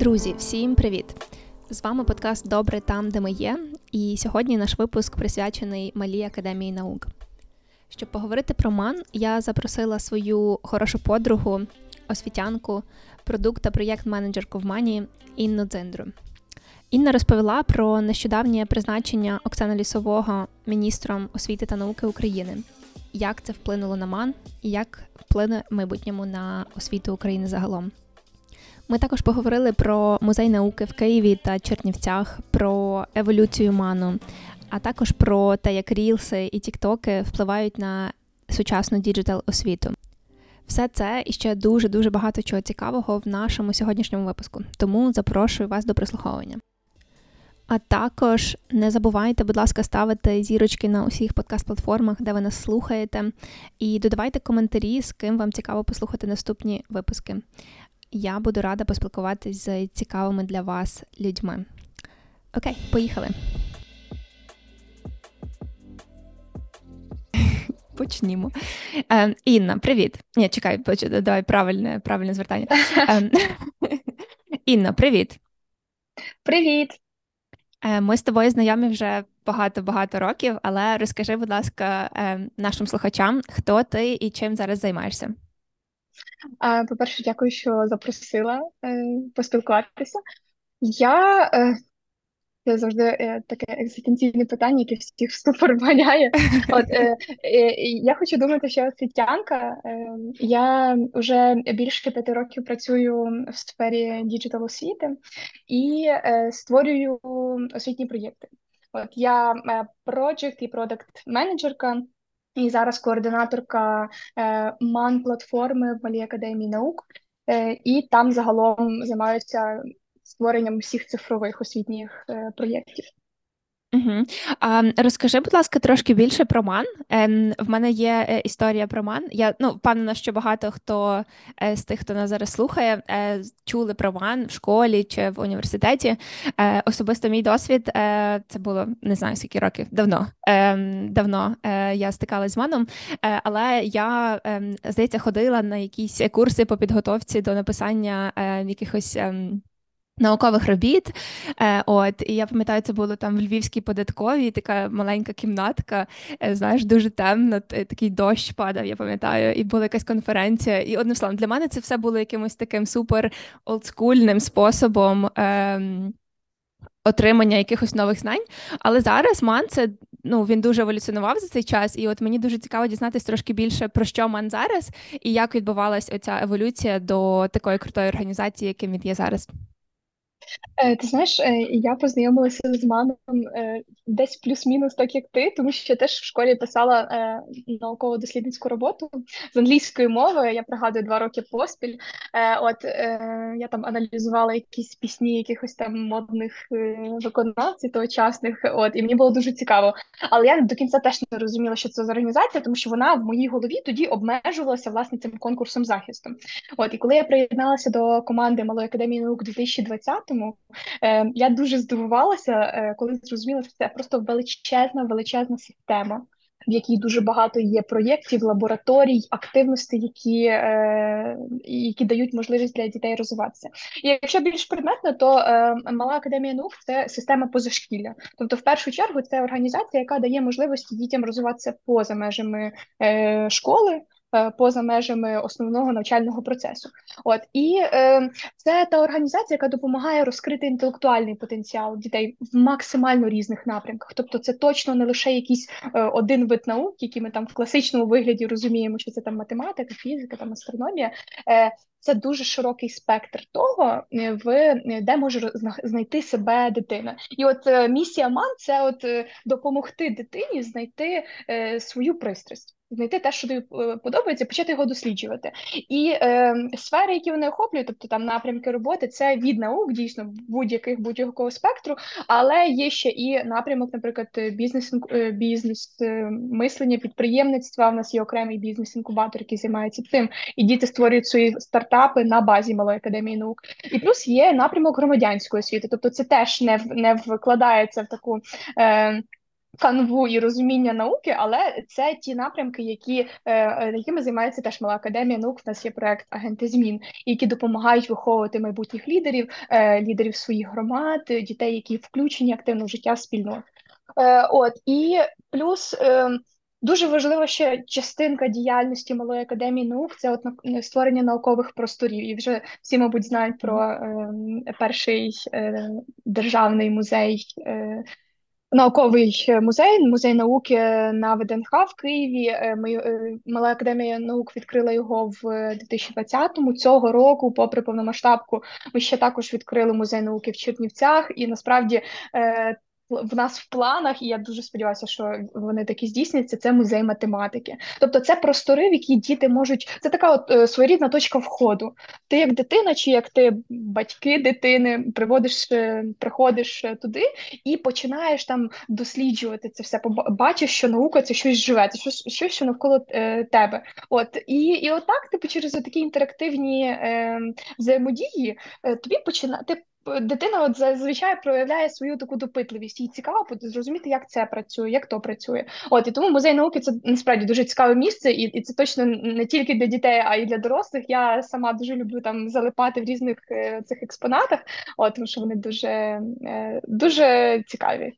Друзі, всім привіт! З вами подкаст Добре там, де ми є. І сьогодні наш випуск присвячений Малій академії наук. Щоб поговорити про МАН, я запросила свою хорошу подругу, освітянку, продукт та проєкт-менеджерку в Мані Інну Дзиндру. Інна розповіла про нещодавнє призначення Оксани Лісового міністром освіти та науки України, як це вплинуло на МАН і як вплине в майбутньому на освіту України загалом. Ми також поговорили про музей науки в Києві та Чернівцях, про еволюцію МАНу, а також про те, як рілси і тіктоки впливають на сучасну digital освіту. Все це і ще дуже дуже багато чого цікавого в нашому сьогоднішньому випуску. Тому запрошую вас до прослуховування. А також не забувайте, будь ласка, ставити зірочки на усіх подкаст-платформах, де ви нас слухаєте, і додавайте коментарі, з ким вам цікаво послухати наступні випуски. Я буду рада поспілкуватись з цікавими для вас людьми. Окей, поїхали. Почнімо. Е, Інна, привіт. Ні, чекай, давай правильне правильне звертання. Е, Інна, привіт. Привіт. Е, ми з тобою знайомі вже багато-багато років, але розкажи, будь ласка, е, нашим слухачам, хто ти і чим зараз займаєшся. По-перше, дякую, що запросила е, поспілкуватися. Я е, це завжди е, таке екзистенційне питання, яке всіх ступор вганяє. От я хочу думати, що освітянка. Я вже більше п'яти років працюю в сфері digital освіти і створюю освітні проєкти. От я project і product менеджерка і зараз координаторка е, ман платформи в Малій академії наук, е, і там загалом займаються створенням усіх цифрових освітніх е, проєктів. Угу. А, Розкажи, будь ласка, трошки більше про ман. Ем, В мене є е, історія про ман. Я ну впевнена, що багато хто е, з тих, хто нас зараз слухає, е, чули про ман в школі чи в університеті. Е, Особисто мій досвід е, це було не знаю скільки років давно. Е, Давно е, я стикалась з маном, е, але я е, здається ходила на якісь курси по підготовці до написання е, якихось. Е, Наукових робіт, Е, от і я пам'ятаю, це було там в Львівській податковій, така маленька кімнатка, е, знаєш, дуже темно, такий дощ падав, я пам'ятаю, і була якась конференція. І одним словом, для мене це все було якимось таким супер олдскульним способом е, отримання якихось нових знань. Але зараз ман це ну він дуже еволюціонував за цей час, і от мені дуже цікаво дізнатися трошки більше про що ман зараз і як відбувалася оця еволюція до такої крутої організації, яким він є зараз. Е, ти знаєш, е, я познайомилася з маном е, десь плюс-мінус, так як ти, тому що я теж в школі писала науково-дослідницьку роботу з англійської мови. Я пригадую два роки поспіль. От я там аналізувала якісь пісні, якихось там модних виконавців тогочасних. От і мені було дуже цікаво. Але я до кінця теж не розуміла, що це за організація, тому що вона в моїй голові тоді обмежувалася власне цим конкурсом захисту. От і коли я приєдналася до команди Малої академії наук у 2020-му, тому е, я дуже здивувалася, е, коли зрозуміла, що це просто величезна, величезна система, в якій дуже багато є проєктів, лабораторій, активностей, які е, які дають можливість для дітей розвиватися. І якщо більш предметно, то е, мала академія наук це система позашкілля. Тобто, в першу чергу, це організація, яка дає можливості дітям розвиватися поза межами е, школи. Е, поза межами основного навчального процесу. От і е, це та організація, яка допомагає розкрити інтелектуальний потенціал дітей в максимально різних напрямках. Тобто, це точно не лише якийсь е, один вид наук, який ми там в класичному вигляді розуміємо, що це там математика, фізика, там астрономія. Е, це дуже широкий спектр того, е, в е, де може знайти себе дитина. І от місія МАН це от допомогти дитині знайти свою пристрасть знайти те, що тобі е, подобається, почати його досліджувати. І е, сфери, які вони охоплюють, тобто там напрямки роботи, це від наук, дійсно будь-яких будь-якого спектру, але є ще і напрямок, наприклад, бізнес е, бізнес е, мислення, підприємництва. У нас є окремий бізнес-інкубатор, який займається цим, і діти створюють свої стартапи на базі малої академії наук. І плюс є напрямок громадянської освіти, тобто це теж не не вкладається в таку. Е, канву і розуміння науки, але це ті напрямки, які е, якими займається теж мала академія наук. У нас є проект агенти змін, які допомагають виховувати майбутніх лідерів, е, лідерів своїх громад, дітей, які включені активно в життя спільнот. Е, От і плюс. Е, Дуже важлива ще частинка діяльності малої академії наук це от створення наукових просторів. І вже всі, мабуть, знають про е, перший е, державний музей е, Науковий музей, музей науки на ВДНХ в Києві. Е, ми е, Мала академія наук відкрила його в 2020-му. Цього року, попри повномасштабку, ми ще також відкрили музей науки в Чернівцях, і насправді е, в нас в планах, і я дуже сподіваюся, що вони такі здійсняться. Це музей математики. Тобто, це простори, в які діти можуть. Це така от е, своєрідна точка входу. Ти як дитина, чи як ти батьки дитини, приводиш, е, приходиш е, туди і починаєш там досліджувати це все. бачиш, що наука це щось живе, це щось, щось що навколо тебе. От і і отак, типу, через такі інтерактивні е, взаємодії, тобі починає ти дитина от зазвичай проявляє свою таку допитливість. Їй цікаво буде зрозуміти, як це працює, як то працює. От і тому музей науки це насправді дуже цікаве місце, і і це точно не тільки для дітей, а й для дорослих. Я сама дуже люблю там залипати в різних е, цих експонатах, от тому що вони дуже, е, дуже цікаві.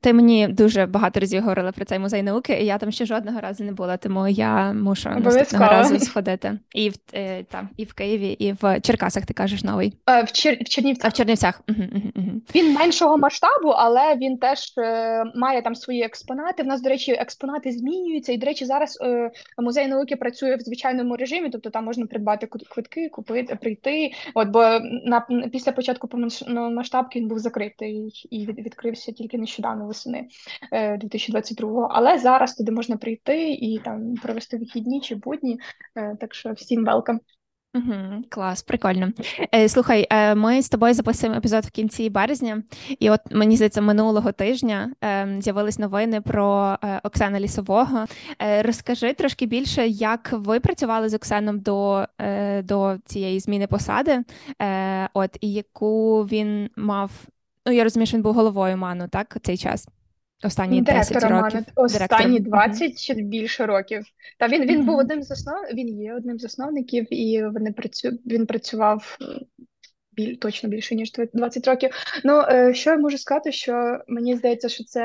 Ти мені дуже багато разів говорила про цей музей науки, і я там ще жодного разу не була, тому я мушу наступного разу сходити. І в е, там, і в Києві, і в Черкасах ти кажеш новий. Е, в Чер... в Чернівцях. А в Чернівцях. Угу, угу, угу. Він меншого масштабу, але він теж е, має там свої експонати. В нас, до речі, експонати змінюються. І, до речі, зараз е, музей науки працює в звичайному режимі, тобто там можна придбати квитки, купити, прийти. От бо на після початку повномасштабки він був закритий і відкрився тільки нещодавно нещодавно восени 2022-го. Е, Але зараз туди можна прийти і там провести вихідні чи будні. Е, так що всім велкам. Угу, Клас, прикольно. Е, Слухай, е, ми з тобою записуємо епізод в кінці березня, і от мені здається, минулого тижня е, з'явились новини про е, Оксана Лісового. Е, Розкажи трошки більше, як ви працювали з Оксаном до е, до цієї зміни посади, е, от і яку він мав Ну, я розумію, що він був головою ману, так, цей час? Останні 10 років. Ману. Останні 20 чи більше років. Та він він був одним з основ... він є одним з основників, і вони працю... він працював біль... точно більше, ніж 20 років. Ну, е, що я можу сказати, що мені здається, що це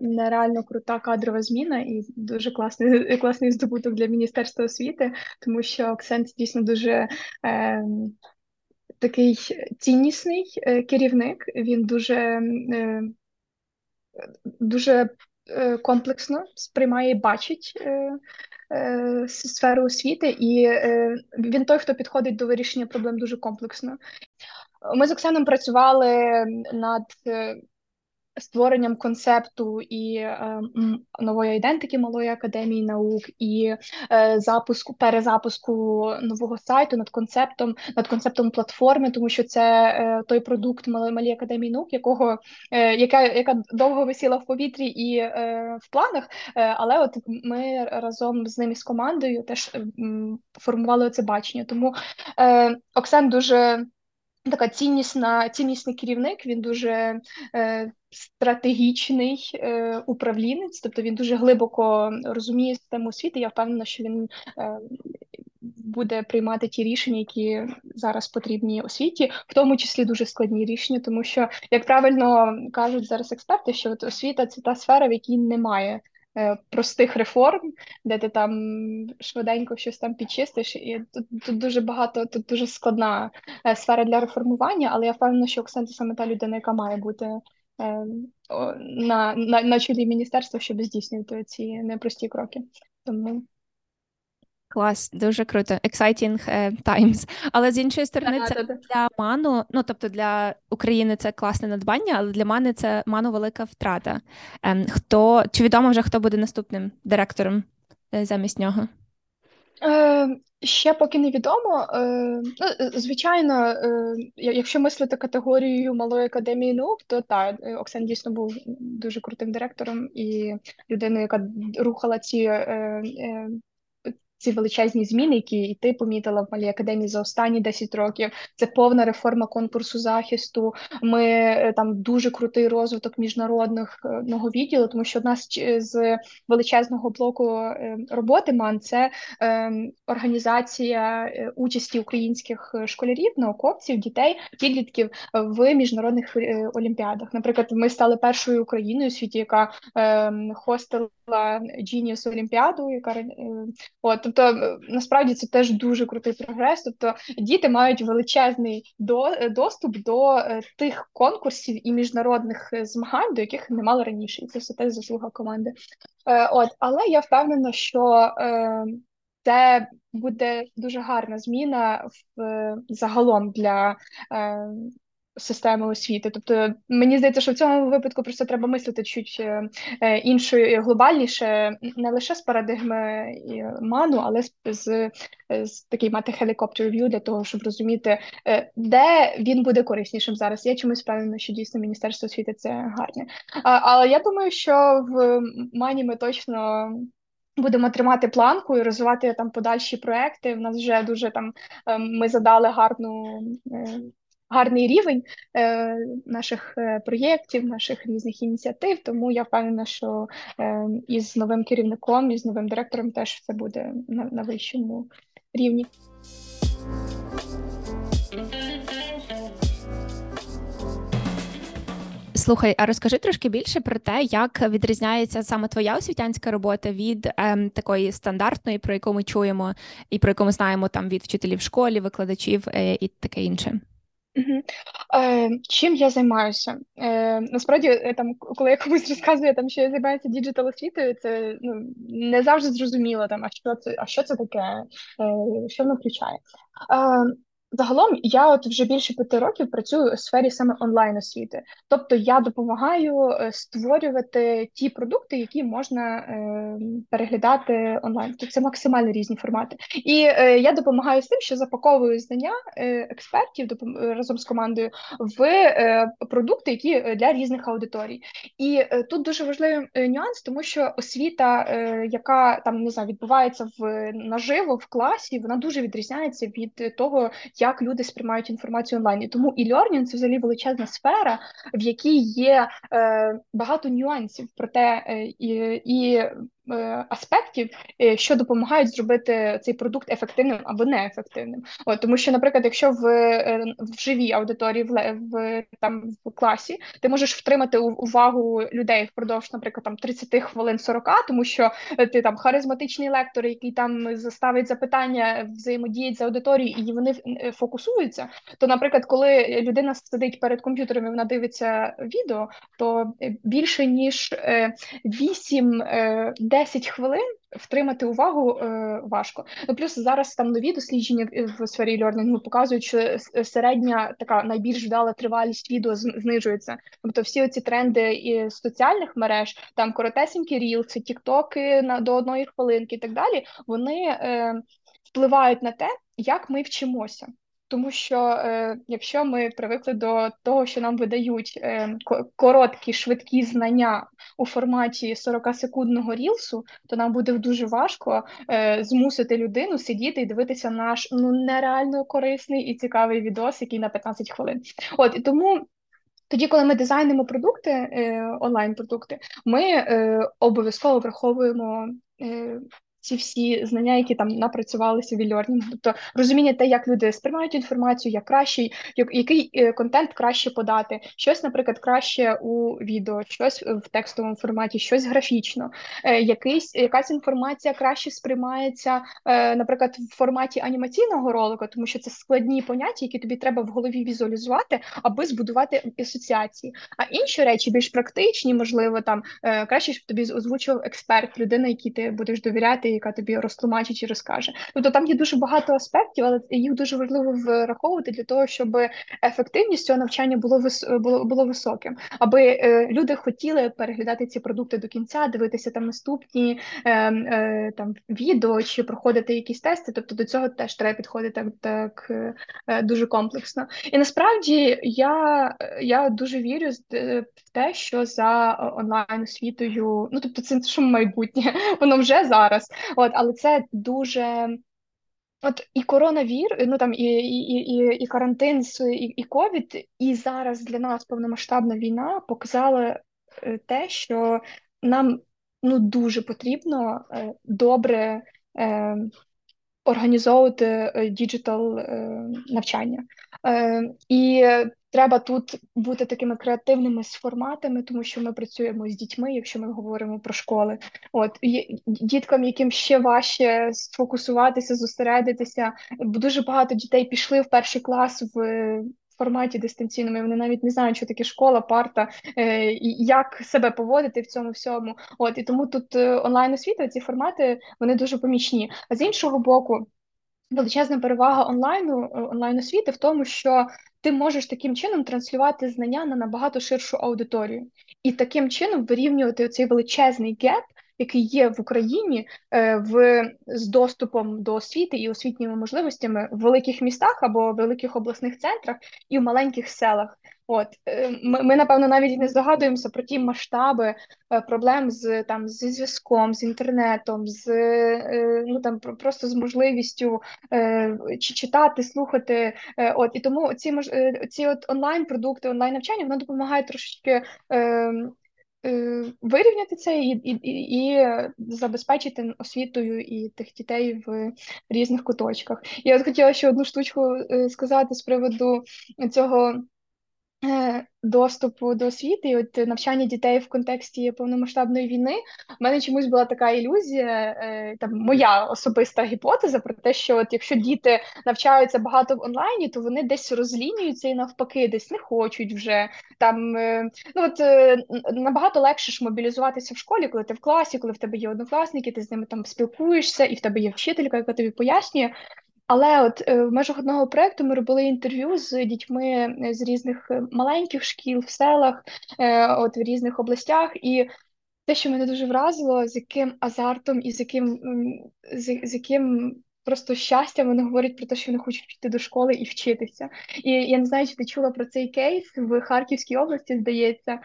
нереально крута кадрова зміна і дуже класний класний здобуток для Міністерства освіти, тому що Оксент дійсно дуже. Е такий ціннісний е, керівник. Він дуже е, дуже е, комплексно сприймає бачить сферу освіти, і він той, хто підходить до вирішення проблем дуже комплексно. Ми з Оксаном працювали над створенням концепту і е, нової ідентики малої академії наук, і е, запуску перезапуску нового сайту над концептом, над концептом платформи, тому що це е, той продукт малої академії наук, якого е, яка яка довго висіла в повітрі і е, в планах. Е, але от ми разом з ними з командою теж формували це бачення. Тому Оксан дуже. Така ціннісна, ціннісний керівник. Він дуже е, стратегічний е, управлінець, тобто він дуже глибоко розуміє систему освіти. Я впевнена, що він е, буде приймати ті рішення, які зараз потрібні освіті, в тому числі дуже складні рішення, тому що, як правильно кажуть зараз експерти, що от освіта це та сфера, в якій немає. Е, простих реформ, де ти там швиденько щось там підчистиш, і тут тут дуже багато, тут дуже складна е, сфера для реформування, але я впевнена, що Оксан це саме та людина, яка має бути Е, на на, на чолі міністерства, щоб здійснювати ці непрості кроки. Тому Клас, дуже круто. Exciting uh, times. Але з іншої сторони, це да, да. для ману, ну тобто для України це класне надбання, але для мани це ману велика втрата. Um, хто чи відомо вже хто буде наступним директором uh, замість нього? Е, Ще поки невідомо. Е, ну, е, Звичайно, е, якщо мислити категорією малої академії наук, то так, е, Оксан дійсно був дуже крутим директором і людиною, яка рухала ці е, е, ці величезні зміни, які і ти помітила в малій академії за останні 10 років. Це повна реформа конкурсу захисту. Ми е, там дуже крутий розвиток міжнародного відділу, тому що одна з величезного блоку роботи МАН це організація участі українських школярів, науковців, дітей, підлітків в міжнародних олімпіадах. Наприклад, ми стали першою Україною у світі, яка хостила Genius Олімпіаду, яка е, от тобто е, насправді це теж дуже крутий прогрес. Тобто діти мають величезний до, е, доступ до тих конкурсів і міжнародних змагань, до яких не мали раніше, і це все теж заслуга команди. От, але я впевнена, що це буде дуже гарна зміна в загалом для системи освіти. Тобто мені здається, що в цьому випадку просто треба мислити чуть е, е, іншою глобальніше, не лише з парадигми ману, але з, з, з такий мати helicopter view для того, щоб розуміти, е, де він буде кориснішим зараз. Я чомусь впевнена, що дійсно міністерство освіти це гарне. Але я думаю, що в мані ми точно. Будемо тримати планку і розвивати там подальші проекти. В нас вже дуже там ми задали гарну гарний рівень е, наших е, проєктів, наших різних ініціатив. Тому я впевнена, що е, із новим керівником, і з новим директором теж все буде на, на вищому рівні. Слухай, а розкажи трошки більше про те, як відрізняється саме твоя освітянська робота від ем, такої стандартної, про яку ми чуємо, і про яку ми знаємо там від вчителів школі, викладачів е, і таке інше. Мгм. Е, чим я займаюся? Е, насправді, е, там, коли я комусь розказую, там, що я займаюся digital освітою, це ну, не завжди зрозуміло, там, а що це, а що це таке, е, що воно включає. Е, Загалом я от вже більше п'яти років працюю у сфері саме онлайн освіти, тобто я допомагаю е, створювати ті продукти, які можна е, переглядати онлайн. Тобто це максимально різні формати. І е, я допомагаю з тим, що запаковую знання е, експертів допом- разом з командою в е, продукти, які для різних аудиторій. І е, тут дуже важливий е, нюанс, тому що освіта, е, яка там не знаю, відбувається в наживо в класі, вона дуже відрізняється від того як люди сприймають інформацію онлайн. І Тому і learning – це взагалі величезна сфера, в якій є е, багато нюансів про те, е, і, і аспектів, е, що допомагають зробити цей продукт ефективним або неефективним. От тому, що, наприклад, якщо в е, в живій аудиторії в в там в класі ти можеш втримати увагу людей впродовж, наприклад, там 30 хвилин 40, тому що ти там харизматичний лектор, який там заставить запитання, взаємодіють з аудиторією, і вони хвилин то, наприклад, коли людина сидить перед комп'ютером і вона дивиться відео, то більше ніж 8 10 хвилин втримати увагу е, важко. Ну плюс зараз там нові дослідження в сфері льорнингу показують, що середня така найбільш вдала тривалість відео знижується. Тобто всі оці тренди і соціальних мереж, там коротесенькі рілси, тіктоки на до одної хвилинки і так далі. Вони е, впливають на те, як ми вчимося. Тому що е, якщо ми привикли до того, що нам видають е, короткі, швидкі знання у форматі 40-секундного рілсу, то нам буде дуже важко е, змусити людину сидіти і дивитися наш ну нереально корисний і цікавий відос, який на 15 хвилин. От і тому. Тоді, коли ми дизайнимо продукти, е, онлайн-продукти, ми е, обов'язково враховуємо е, ці всі знання, які там напрацювалися в e-learning. тобто розуміння те, як люди сприймають інформацію, як краще, як, який е, контент краще подати, щось, наприклад, краще у відео, щось в текстовому форматі, щось графічно, е, якийсь якась інформація краще сприймається, е, наприклад, в форматі анімаційного ролика, тому що це складні поняття, які тобі треба в голові візуалізувати, аби збудувати асоціації. А інші речі більш практичні, можливо, там краще, щоб тобі озвучував експерт, людина, якій ти будеш довіряти яка тобі розтлумачить і розкаже. Тобто там є дуже багато аспектів, але їх дуже важливо враховувати для того, щоб ефективність цього навчання було вис... було, було високим, аби е, люди хотіли переглядати ці продукти до кінця, дивитися там наступні е, е, там відео чи проходити якісь тести. Тобто до цього теж треба підходити так так е, дуже комплексно. І насправді я я дуже вірю в те, що за онлайн освітою, ну тобто це що майбутнє, воно вже зараз. От, але це дуже. От і коронавір, ну там і і, і, і карантин, і і ковід, і зараз для нас повномасштабна війна показала е, те, що нам ну дуже потрібно е, добре е, організовувати digital навчання. І треба тут бути такими креативними з форматами, тому що ми працюємо з дітьми, якщо ми говоримо про школи. От діткам, яким ще важче сфокусуватися, зосередитися, дуже багато дітей пішли в перший клас в. Форматі дистанційному, вони навіть не знають, що таке школа, парта, е, як себе поводити в цьому всьому. От і тому тут е, онлайн освіта, ці формати вони дуже помічні. А з іншого боку, величезна перевага онлайну е, онлайн освіти в тому, що ти можеш таким чином транслювати знання на набагато ширшу аудиторію, і таким чином вирівнювати цей величезний геп, який є в Україні е, в з доступом до освіти і освітніми можливостями в великих містах або великих обласних центрах і в маленьких селах. От е, ми, ми напевно навіть не здогадуємося про ті масштаби е, проблем з там зі зв'язком, з інтернетом, з ну там просто з можливістю чи читати, слухати. От і тому ці ці от онлайн продукти, онлайн навчання воно допомагає трошечки Е, вирівняти це і і, і забезпечити освітою і тих дітей в різних куточках. Я от хотіла ще одну штучку е, сказати з приводу цього Е, доступу до освіти, і от навчання дітей в контексті повномасштабної війни, У мене чомусь була така ілюзія, е, там моя особиста гіпотеза про те, що от якщо діти навчаються багато в онлайні, то вони десь розлінюються і навпаки, десь не хочуть вже там. Е, ну от набагато легше ж мобілізуватися в школі, коли ти в класі, коли в тебе є однокласники, ти з ними там спілкуєшся, і в тебе є вчителька, яка тобі пояснює. Але от е, в межах одного проєкту ми робили інтерв'ю з дітьми е, з різних е, маленьких шкіл в селах, от в різних областях, і те, що мене дуже вразило, з яким азартом і з яким з, з яким просто щастям вони говорять про те, що вони хочуть піти до школи і вчитися. І я не знаю, чи ти чула про цей кейс в Харківській області, здається,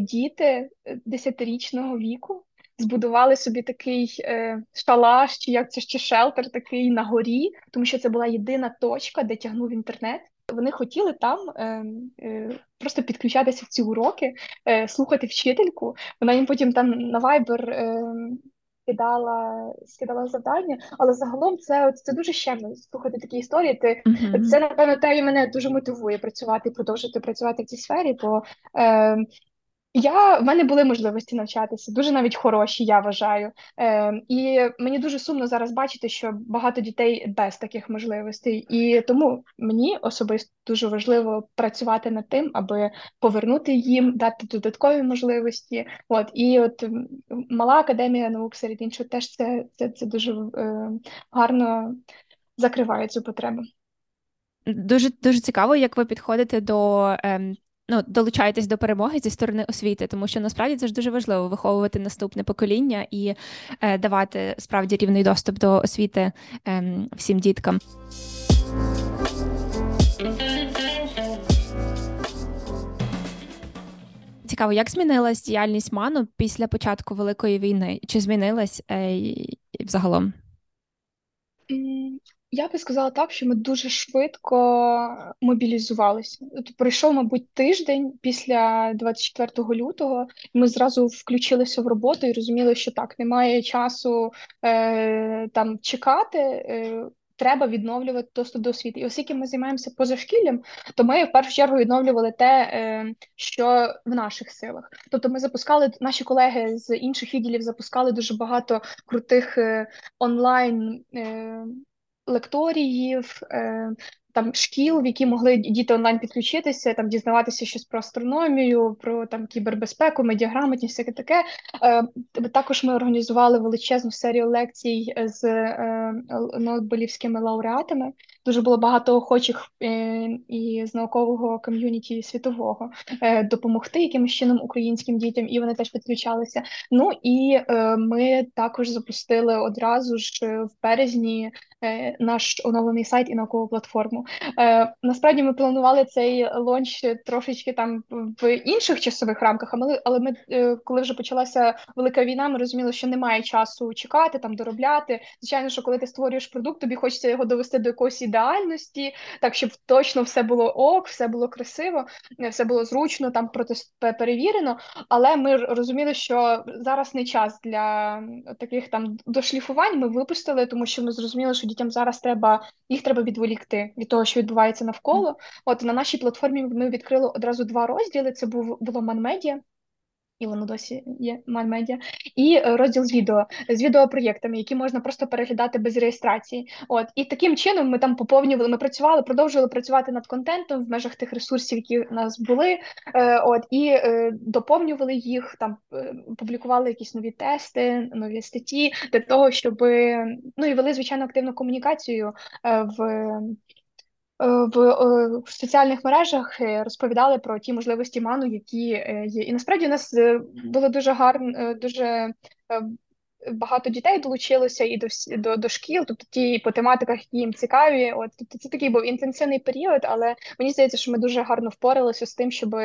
діти десятирічного віку збудували собі такий е, шалаш, чи як це ще шелтер, такий на горі, тому що це була єдина точка, де тягнув інтернет. Вони хотіли там е, е, просто підключатися в ці уроки, е, слухати вчительку. Вона їм потім там на Viber е, скидала скидала завдання, але загалом це це дуже щемно слухати такі історії. Ти mm-hmm. це напевно те і мене дуже мотивує працювати і продовжити працювати в цій сфері, бо е, я в мене були можливості навчатися, дуже навіть хороші, я вважаю. Е, І мені дуже сумно зараз бачити, що багато дітей без таких можливостей. І тому мені особисто дуже важливо працювати над тим, аби повернути їм, дати додаткові можливості. От і от мала академія наук серед іншого теж це це, це дуже е, гарно закриває цю потребу. Дуже дуже цікаво, як ви підходите до ем, ну, долучаєтесь до перемоги зі сторони освіти, тому що насправді це ж дуже важливо виховувати наступне покоління і е, давати справді рівний доступ до освіти е, всім діткам. Цікаво, як змінилась діяльність ману після початку великої війни? Чи змінилась е, взагалом? Я би сказала так, що ми дуже швидко мобілізувалися. От пройшов, мабуть, тиждень після 24 лютого, ми зразу включилися в роботу і розуміли, що так, немає часу е, там чекати. Е, Треба відновлювати доступ до освіти. І оскільки ми займаємося позашкіллям, то ми в першу чергу відновлювали те, е, що в наших силах. Тобто, ми запускали наші колеги з інших відділів, запускали дуже багато крутих е, онлайн е, лекторіїв, е, там шкіл, в які могли діти онлайн підключитися, там дізнаватися щось про астрономію, про там кібербезпеку, медіаграмотність, всяке таке. Е, також ми організували величезну серію лекцій з е, Нобелівськими лауреатами. Дуже було багато охочих і з наукового ком'юніті світового допомогти якимось чином українським дітям, і вони теж підключалися. Ну і ми також запустили одразу ж в березні наш оновлений сайт і наукову платформу. Насправді ми планували цей лонч трошечки там в інших часових рамках, але ми, коли вже почалася велика війна, ми розуміли, що немає часу чекати, там доробляти. Звичайно, що коли ти створюєш продукт, тобі хочеться його довести до якоїсь ідеальності, так щоб точно все було ок, все було красиво, все було зручно, там перевірено. Але ми розуміли, що зараз не час для таких там дошліфувань. Ми випустили, тому що ми зрозуміли, що дітям зараз треба їх треба відволікти від того, що відбувається навколо. От на нашій платформі ми відкрили одразу два розділи. Це був було манмедіа і воно досі є Манмедіа, і е, розділ з відео з відеопроєктами, які можна просто переглядати без реєстрації. От і таким чином ми там поповнювали. Ми працювали, продовжували працювати над контентом в межах тих ресурсів, які в нас були. Е, От і е, доповнювали їх, там е, публікували якісь нові тести, нові статті для того, щоб ну і вели звичайно активну комунікацію е, в. Е, в, е, в соціальних мережах е, розповідали про ті можливості ману, які є. І насправді у нас було дуже гарно, дуже багато дітей долучилося і до до, до шкіл, тобто ті по тематиках, які їм цікаві. От тобто це такий був інтенсивний період, але мені здається, що ми дуже гарно впоралися з тим, щоб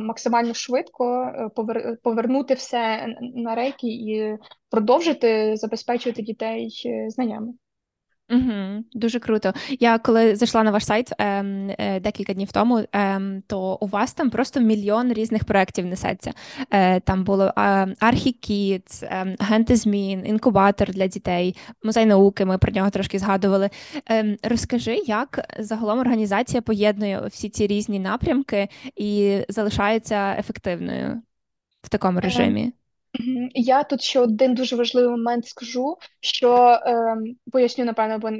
максимально швидко повер, повернути все на рейки і продовжити забезпечувати дітей знаннями. Угу, Дуже круто. Я коли зайшла на ваш сайт ем, е, декілька днів тому, ем, то у вас там просто мільйон різних проєктів несеться. Е, Там було е, Архікіц, е, агенти змін, інкубатор для дітей, музей науки. Ми про нього трошки згадували. Е, Розкажи, як загалом організація поєднує всі ці різні напрямки і залишається ефективною в такому режимі. Я тут ще один дуже важливий момент скажу, що е, поясню, напевно, бо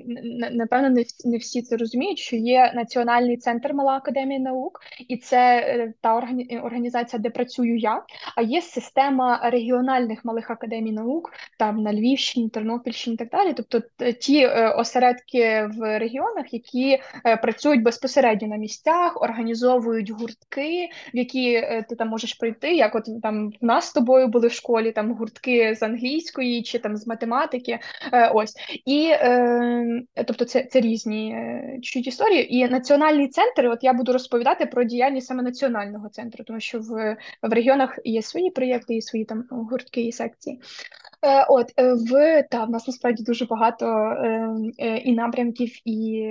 напевно не всі, не всі це розуміють, що є Національний центр Мала Академія наук, і це е, та органі, організація, де працюю я. А є система регіональних малих академій наук, там на Львівщині, Тернопільщині і так далі. Тобто ті е, осередки в регіонах, які е, працюють безпосередньо на місцях, організовують гуртки, в які е, ти там можеш прийти, як от там в нас з тобою були в школі, школі там гуртки з англійської чи там з математики. Е, ось і е, тобто, це це різні е, чуть історії. І національний центр, от я буду розповідати про діяльність саме національного центру, тому що в в регіонах є свої проєкти, і свої там гуртки і секції. От в та в нас насправді дуже багато і напрямків, і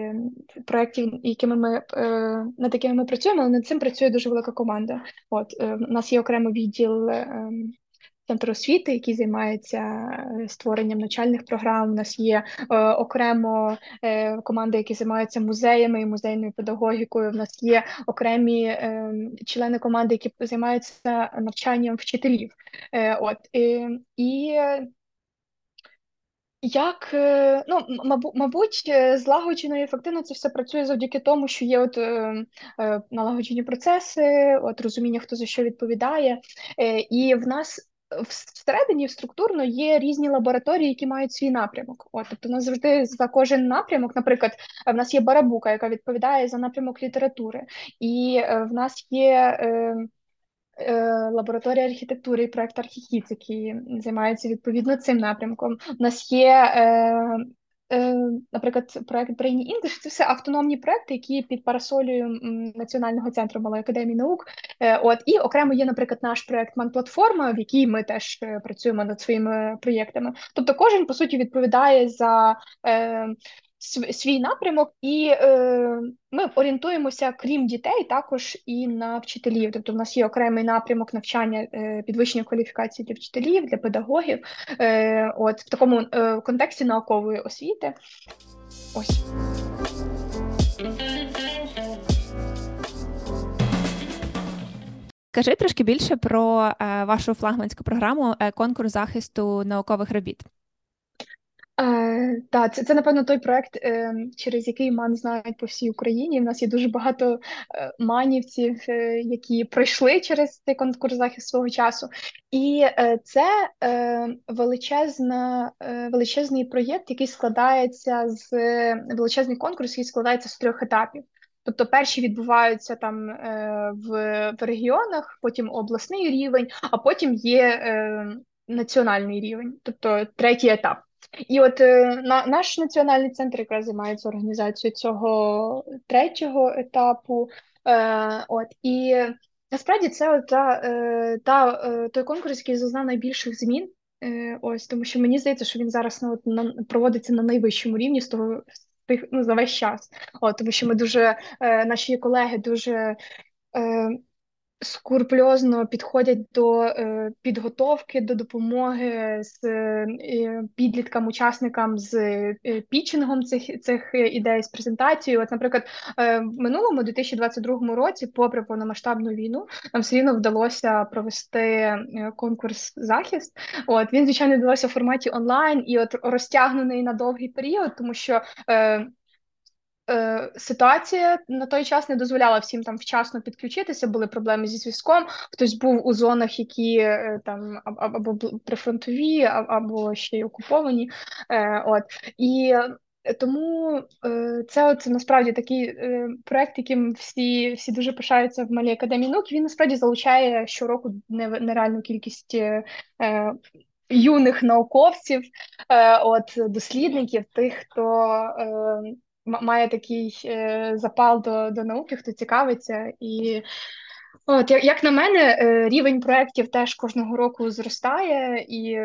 проєктів, якими ми над якими ми працюємо, але над цим працює дуже велика команда. От у нас є окремий відділ центр освіти, який займається е, створенням навчальних програм. У нас є е, окремо е, команди, які займаються музеями і музейною педагогікою. У нас є окремі е, члени команди, які займаються навчанням вчителів. Е, от і, як е, ну мабуть, злагоджено і ефективно це все працює завдяки тому, що є от налагоджені процеси, от розуміння, хто за що відповідає, і в нас всередині структурно є різні лабораторії, які мають свій напрямок. От, Тобто, у нас завжди за кожен напрямок, наприклад, в нас є барабука, яка відповідає за напрямок літератури, і е, в нас є. Е, е, Лабораторія архітектури і проект Архіхіц, який займається відповідно цим напрямком. У нас є е, Е, наприклад, проект Brainy English – це все автономні проекти, які під парасолею Національного центру малої академії наук. Е, от і окремо є, наприклад, наш проект Манплатформа, в якій ми теж е, працюємо над своїми проєктами. Тобто, кожен по суті відповідає за свій напрямок, і е, ми орієнтуємося, крім дітей, також і на вчителів. Тобто, в нас є окремий напрямок навчання е, підвищення кваліфікації для вчителів, для педагогів, е, от в такому е, контексті наукової освіти. Ось. Скажи трошки більше про е, вашу флагманську програму е, конкурс захисту наукових робіт. Е, та, це, це, напевно, той проект, е, через який ман знають по всій Україні. У нас є дуже багато е, манівців, е, які пройшли через цей конкурс захист свого часу. І е, це величезна, величезний проєкт, який складається з величезний конкурс, який складається з трьох етапів. Тобто перші відбуваються там в, в регіонах, потім обласний рівень, а потім є національний рівень, тобто третій етап. І от е, на наш національний центр якраз займається організацією цього третього етапу. Е, От і насправді це та, е, та е, той конкурс, який зазнав найбільших змін. Ось тому, що мені здається, що він зараз ну, от, на, проводиться на найвищому рівні з того ну, за весь час. От, тому що ми дуже е, наші колеги дуже. Е, скрупульозно підходять до е, підготовки, до допомоги з е, підліткам, учасникам з е, пічингом цих цих ідей з презентацією. От, наприклад, е, в минулому 2022 році, попри повномасштабну війну, нам все рівно вдалося провести е, конкурс захист. От він звичайно вдалося в форматі онлайн і от розтягнений на довгий період, тому що. Е, Е, ситуація на той час не дозволяла всім там вчасно підключитися, були проблеми зі зв'язком. Хтось був у зонах, які е, там або прифронтові, або ще й окуповані. Е, от і тому це це насправді такий проект, яким всі всі дуже пишаються в малій академії наук. Він насправді залучає щороку нереальну кількість. Юних науковців, от дослідників, тих, хто має такий е, запал до до науки, хто цікавиться. І от, як, на мене, е, рівень проєктів теж кожного року зростає. І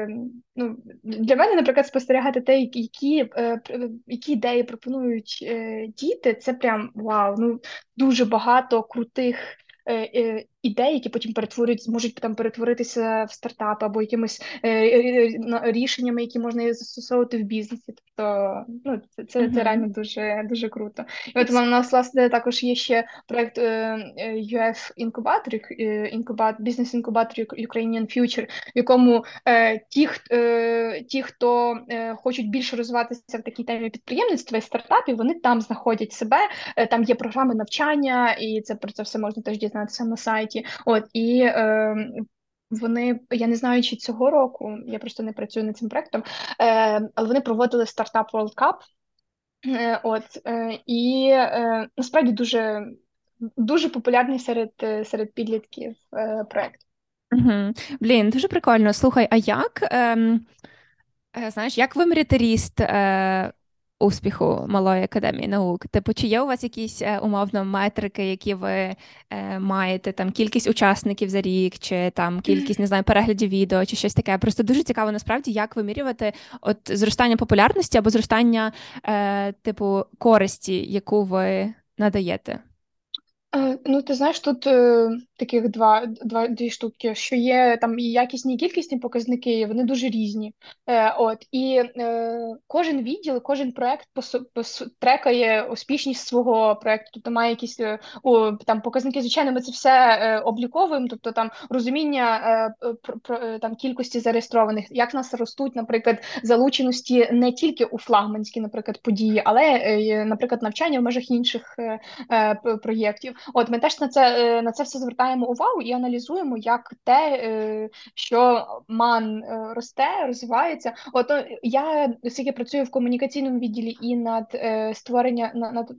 ну, для мене, наприклад, спостерігати те, які е, які ідеї пропонують е, діти, це прям вау. Ну, Дуже багато крутих. Е, е, ідей, які потім перетворюють, можуть там перетворитися в стартап або якимись е, рішеннями, які можна застосовувати в бізнесі. Тобто, ну це це, uh-huh. це реально дуже дуже круто. І от у нас власне також є ще проект UF інкубатор, інкубат, бізнес інкубатор Ukrainian Future, в якому ті, ті, хто хочуть більше розвиватися в такій темі підприємництва і стартапів, вони там знаходять себе. Там є програми навчання, і це про це все можна теж дізнатися на сайті сайті. От і е, вони, я не знаю, чи цього року, я просто не працюю над цим проектом, е, але вони проводили стартап World Cup. Е, от е, і е, насправді дуже дуже популярний серед серед підлітків е, проект. Угу. Блін, дуже прикольно. Слухай, а як ем, знаєш, як виміряти ріст е, успіху малої академії наук? Типу, чи є у вас якісь е, умовно метрики, які ви е, маєте, там кількість учасників за рік, чи там кількість не знаю, переглядів відео, чи щось таке? Просто дуже цікаво насправді, як вимірювати от зростання популярності або зростання, е, типу, користі, яку ви надаєте? Е, ну, ти знаєш, тут таких два, два дві штуки, що є там і якісні і кількісні показники, вони дуже різні. Е, от і е, кожен відділ, кожен проект трекає успішність свого проекту. Тобто має якісь е, о, там показники. Звичайно, ми це все е, обліковуємо, тобто там розуміння е, про, про е, там кількості зареєстрованих, як нас ростуть, наприклад, залученості не тільки у флагманські, наприклад, події, але, е, наприклад, навчання в межах інших е, е проєктів. От ми теж на це е, на це все звертаємо увагу і аналізуємо, як те, е, що ман е, росте, розвивається. От я оскільки працюю в комунікаційному відділі і над створення над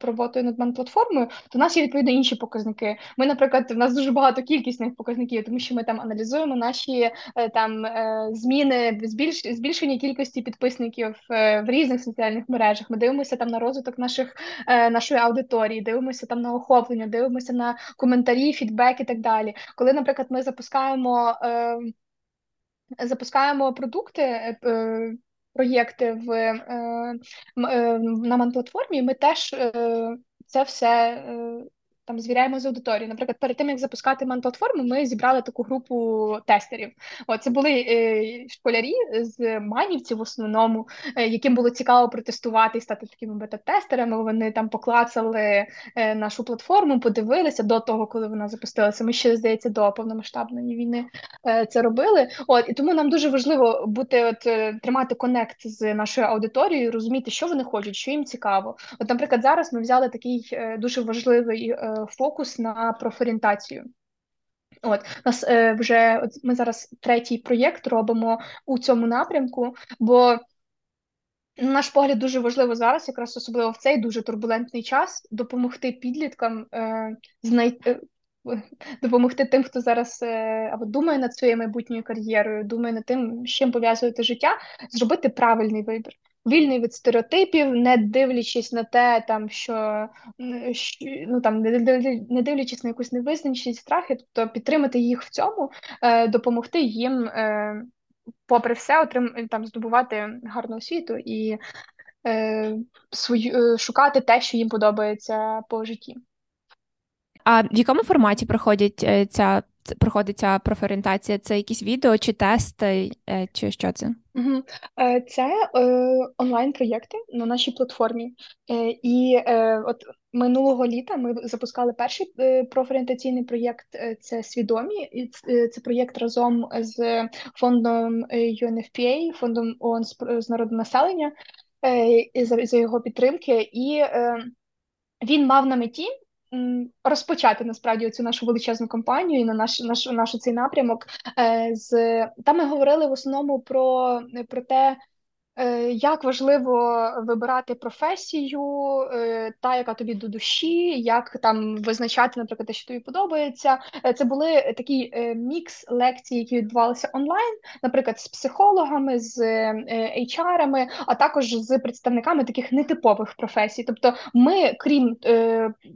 роботою над ман платформою, то у нас є відповідно інші показники. Ми, наприклад, в нас дуже багато кількісних показників, тому що ми там аналізуємо наші там зміни, збільш збільшення кількості підписників в різних соціальних мережах. Ми дивимося там на розвиток наших нашої аудиторії, дивимося там на охоплення, дивимося на коментарі, фідбек і так далі. Коли, наприклад, ми запускаємо е, запускаємо продукти. Е, Проєкти в е, е, на манплатформі, ми теж е, це все е, там звіряємо з аудиторією. Наприклад, перед тим як запускати ман-платформу, ми зібрали таку групу тестерів. О, це були е, школярі з манівців в основному, е, яким було цікаво протестувати і стати такими бета-тестерами. Вони там поклацали е, нашу платформу, подивилися до того, коли вона запустилася. Ми ще здається до повномасштабної війни е, це робили. От і тому нам дуже важливо бути, от е, тримати конект з нашою аудиторією, розуміти, що вони хочуть, що їм цікаво. От, наприклад, зараз ми взяли такий е, дуже важливий фокус на профорієнтацію. От нас е, вже от ми зараз третій проєкт робимо у цьому напрямку, бо на наш погляд дуже важливо зараз, якраз особливо в цей дуже турбулентний час, допомогти підліткам е, знайти. Е, допомогти тим, хто зараз е, або думає над своєю майбутньою кар'єрою, думає над тим, з чим пов'язувати життя, зробити правильний вибір вільний від стереотипів, не дивлячись на те, там що ну там не дивлячись на якусь невизначеність, страхи, тобто підтримати їх в цьому, е, допомогти їм, е, попри все, отрим там здобувати гарну освіту і е, свою шукати те, що їм подобається по житті. А в якому форматі проходять ця проходить ця профорієнтація? Це якісь відео чи тести, чи що це? Угу. Це е, онлайн-проєкти на нашій платформі. Е, І е, от минулого літа ми запускали перший е, профорієнтаційний проєкт це свідомі, це проєкт разом з фондом UNFPA, фондом ООН з народонаселення, е, за, його підтримки. І е, він мав на меті розпочати насправді цю нашу величезну кампанію і на наш наш наш цей напрямок. Е, з там ми говорили в основному про, про те. Е, як важливо вибирати професію, е, та, яка тобі до душі, як там визначати, наприклад, те, що тобі подобається. Е, це були такі мікс лекцій, які відбувалися онлайн, наприклад, з психологами, з HR-ами, а також з представниками таких нетипових професій. Тобто, ми, крім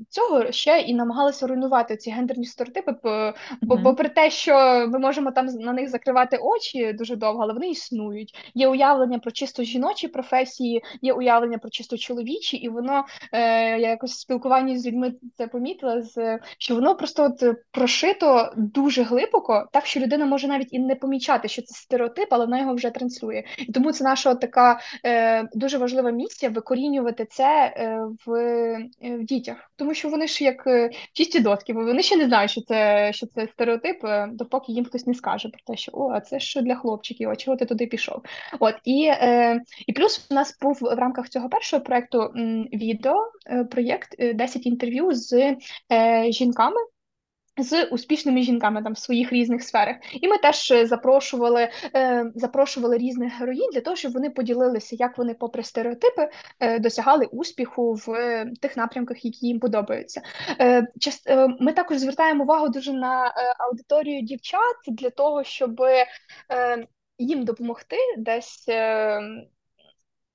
цього, ще і намагалися руйнувати ці гендерні стереотипи, бо mm-hmm. попри те, що ми можемо там на них закривати очі дуже довго, але вони існують. Є уявлення про чисто чисто жіночі професії, є уявлення про чисто чоловічі, і воно е, я якось в спілкуванні з людьми це помітила, з що воно просто от прошито дуже глибоко, так що людина може навіть і не помічати, що це стереотип, але вона його вже транслює. І тому це наша така е, дуже важлива місія викорінювати це е, в е, в дітях, тому що вони ж як е, чисті дотки, бо вони ще не знають, що це що це стереотип, допоки їм хтось не скаже про те, що о, а це ж для хлопчиків, а чого ти туди пішов? От і е, і плюс у нас був в рамках цього першого проєкту відео е, проєкт 10 е, інтерв'ю з е, жінками. З успішними жінками там в своїх різних сферах, і ми теж запрошували е, запрошували різних героїнь для того, щоб вони поділилися, як вони, попри стереотипи, е, досягали успіху в е, тих напрямках, які їм подобаються. Е, част, е, Ми також звертаємо увагу дуже на аудиторію дівчат для того, щоб їм допомогти десь е,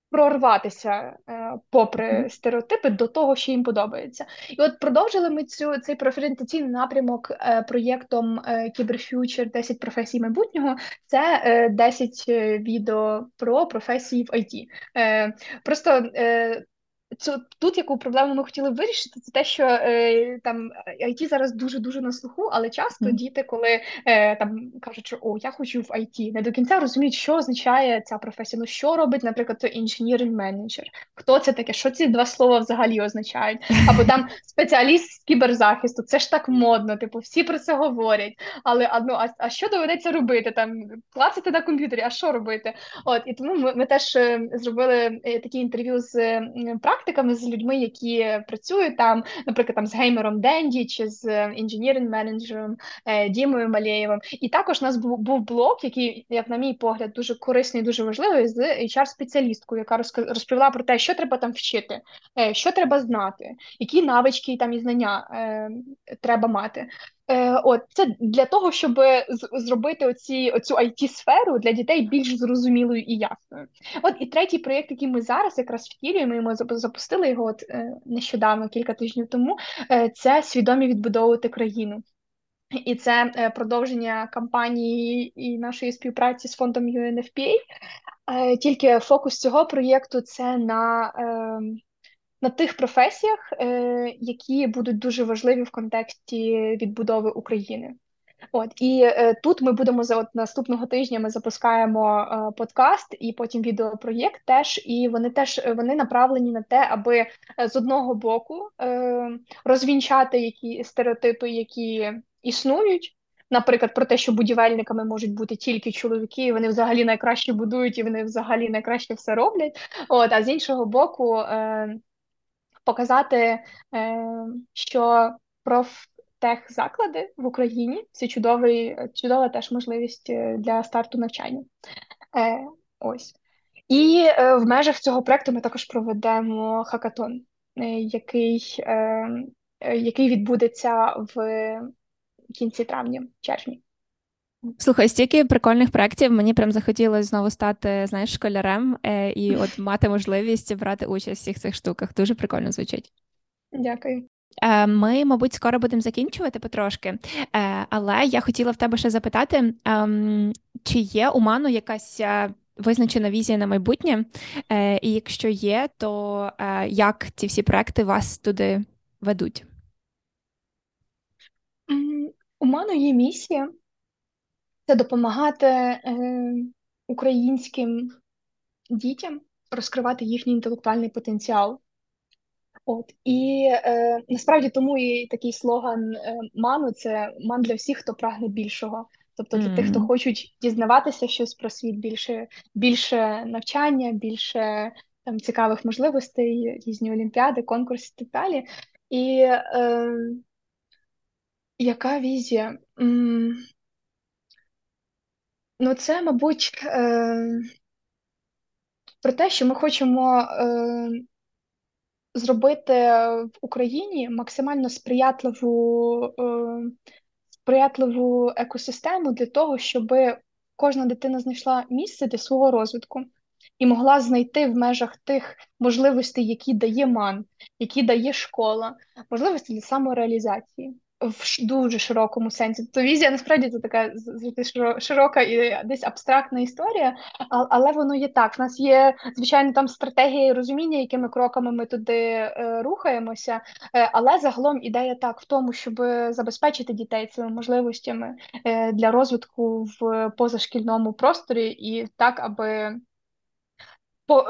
прорватися е, попри стереотипи до того, що їм подобається. І от продовжили ми цю цей профорієнтаційний напрямок е, проєктом CyberFuture 10 професій майбутнього. Це е, 10 е, відео про професії в IT. Е, Просто е, Цю тут яку проблему ми хотіли вирішити, це те, що е, там IT зараз дуже дуже на слуху, але часто mm. діти, коли е, там кажуть, що о, я хочу в IT, не до кінця розуміють, що означає ця професія. Ну що робить, наприклад, інженіринг менеджер? Хто це таке? Що ці два слова взагалі означають? Або там спеціаліст з кіберзахисту, це ж так модно, типу, всі про це говорять. Але а, ну, а, а що доведеться робити? Там клацати на комп'ютері, а що робити? От і тому ми, ми теж е, зробили е, такі інтерв'ю з е, практиками з людьми, які працюють там, наприклад, там з геймером Денді чи з інженіринг менеджером е, Дімою Малєєвим. І також у нас був був блок, який, як на мій погляд, дуже корисний, дуже важливий з HR-спеціалісткою, яка розповіла про те, що треба там вчити, е, що треба знати, які навички там і знання е, треба мати. Е, От це для того, щоб зробити оці оцю it сферу для дітей більш зрозумілою і ясною. От і третій проєкт, який ми зараз якраз втілюємо, ми запустили його от е, нещодавно, кілька тижнів тому. Е, Це свідомі відбудовувати країну. І це е, продовження кампанії і нашої співпраці з фондом UNFPA. Тільки фокус цього проєкту це на. Е, на тих професіях, які будуть дуже важливі в контексті відбудови України. От і е, тут ми будемо за от наступного тижня. Ми запускаємо е, подкаст і потім відеопроєкт. Теж і вони теж вони направлені на те, аби з одного боку е, розвінчати які стереотипи, які існують. Наприклад, про те, що будівельниками можуть бути тільки чоловіки, і вони взагалі найкраще будують, і вони взагалі найкраще все роблять. От, а з іншого боку, е, показати, е, що проф техзаклади в Україні це чудовий, чудова теж можливість е, для старту навчання. Е, Ось. І в межах цього проекту ми також проведемо хакатон, який який відбудеться в кінці травня, червні. Слухай, стільки прикольних проєктів, мені прям захотілося знову стати знаєш, школярем е, і от мати можливість брати участь в всіх цих штуках. Дуже прикольно звучить. Дякую. Е, ми, мабуть, скоро будемо закінчувати потрошки, е, але я хотіла в тебе ще запитати, ем, чи є у Ману якась визначена візія на майбутнє? І якщо є, то як ці всі проекти вас туди ведуть? У Ману є місія це допомагати українським дітям розкривати їхній інтелектуальний потенціал. От і е, насправді тому і такий слоган е, ману це ман для всіх, хто прагне більшого. Тобто для mm-hmm. тих, хто хочуть дізнаватися щось про світ, більше більше навчання, більше там цікавих можливостей, різні олімпіади, конкурси і так далі. І е, яка візія? М- ну, це, мабуть, е, про те, що ми хочемо. Е, зробити в Україні максимально сприятливу е, сприятливу екосистему для того, щоб кожна дитина знайшла місце для свого розвитку і могла знайти в межах тих можливостей, які дає ман, які дає школа, можливості для самореалізації в дуже широкому сенсі. Тобто візія насправді це така широка і десь абстрактна історія, але воно є так. У нас є звичайно там стратегія і розуміння, якими кроками ми туди е, рухаємося. Е, але загалом ідея так в тому, щоб забезпечити дітей цими можливостями е, для розвитку в позашкільному просторі, і так, аби по,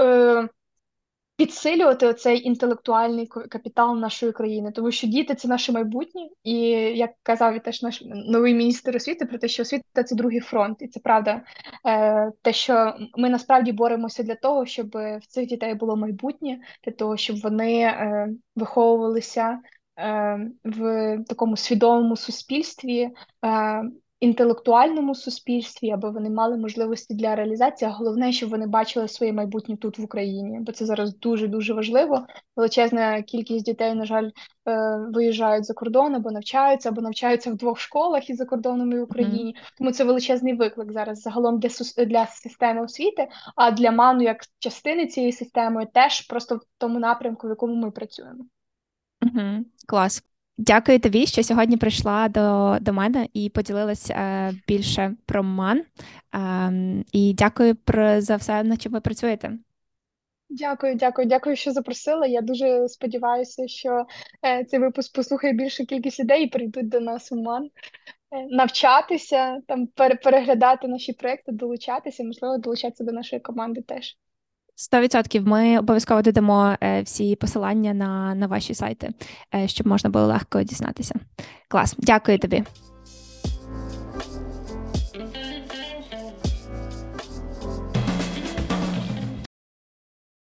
підсилювати оцей інтелектуальний капітал нашої країни, тому що діти це наше майбутнє, і як казав теж наш новий міністр освіти про те, що освіта це другий фронт, і це правда. Е, Те, що ми насправді боремося для того, щоб в цих дітей було майбутнє, для того, щоб вони е, виховувалися е, в такому свідомому суспільстві. Інтелектуальному суспільстві, аби вони мали можливості для реалізації. а Головне, щоб вони бачили своє майбутнє тут в Україні, бо це зараз дуже дуже важливо. Величезна кількість дітей, на жаль, е, виїжджають за кордон або навчаються, або навчаються в двох школах і за кордоном і в Україні. Mm-hmm. Тому це величезний виклик зараз загалом для для системи освіти, а для ману як частини цієї системи теж просто в тому напрямку, в якому ми працюємо. Угу, Клас. Дякую тобі, що сьогодні прийшла до до мене і поділилася е, більше про МАН. Е, і дякую про за все, на чим ви працюєте. Дякую, дякую, дякую, що запросила. Я дуже сподіваюся, що е, цей випуск послухає більша кількість людей і прийдуть до нас у МАН. Е, навчатися, там переглядати наші проекти, долучатися, можливо, долучатися до нашої команди теж. Сто відсотків ми обов'язково додамо е, всі посилання на, на ваші сайти, е, щоб можна було легко дізнатися. Клас, дякую тобі.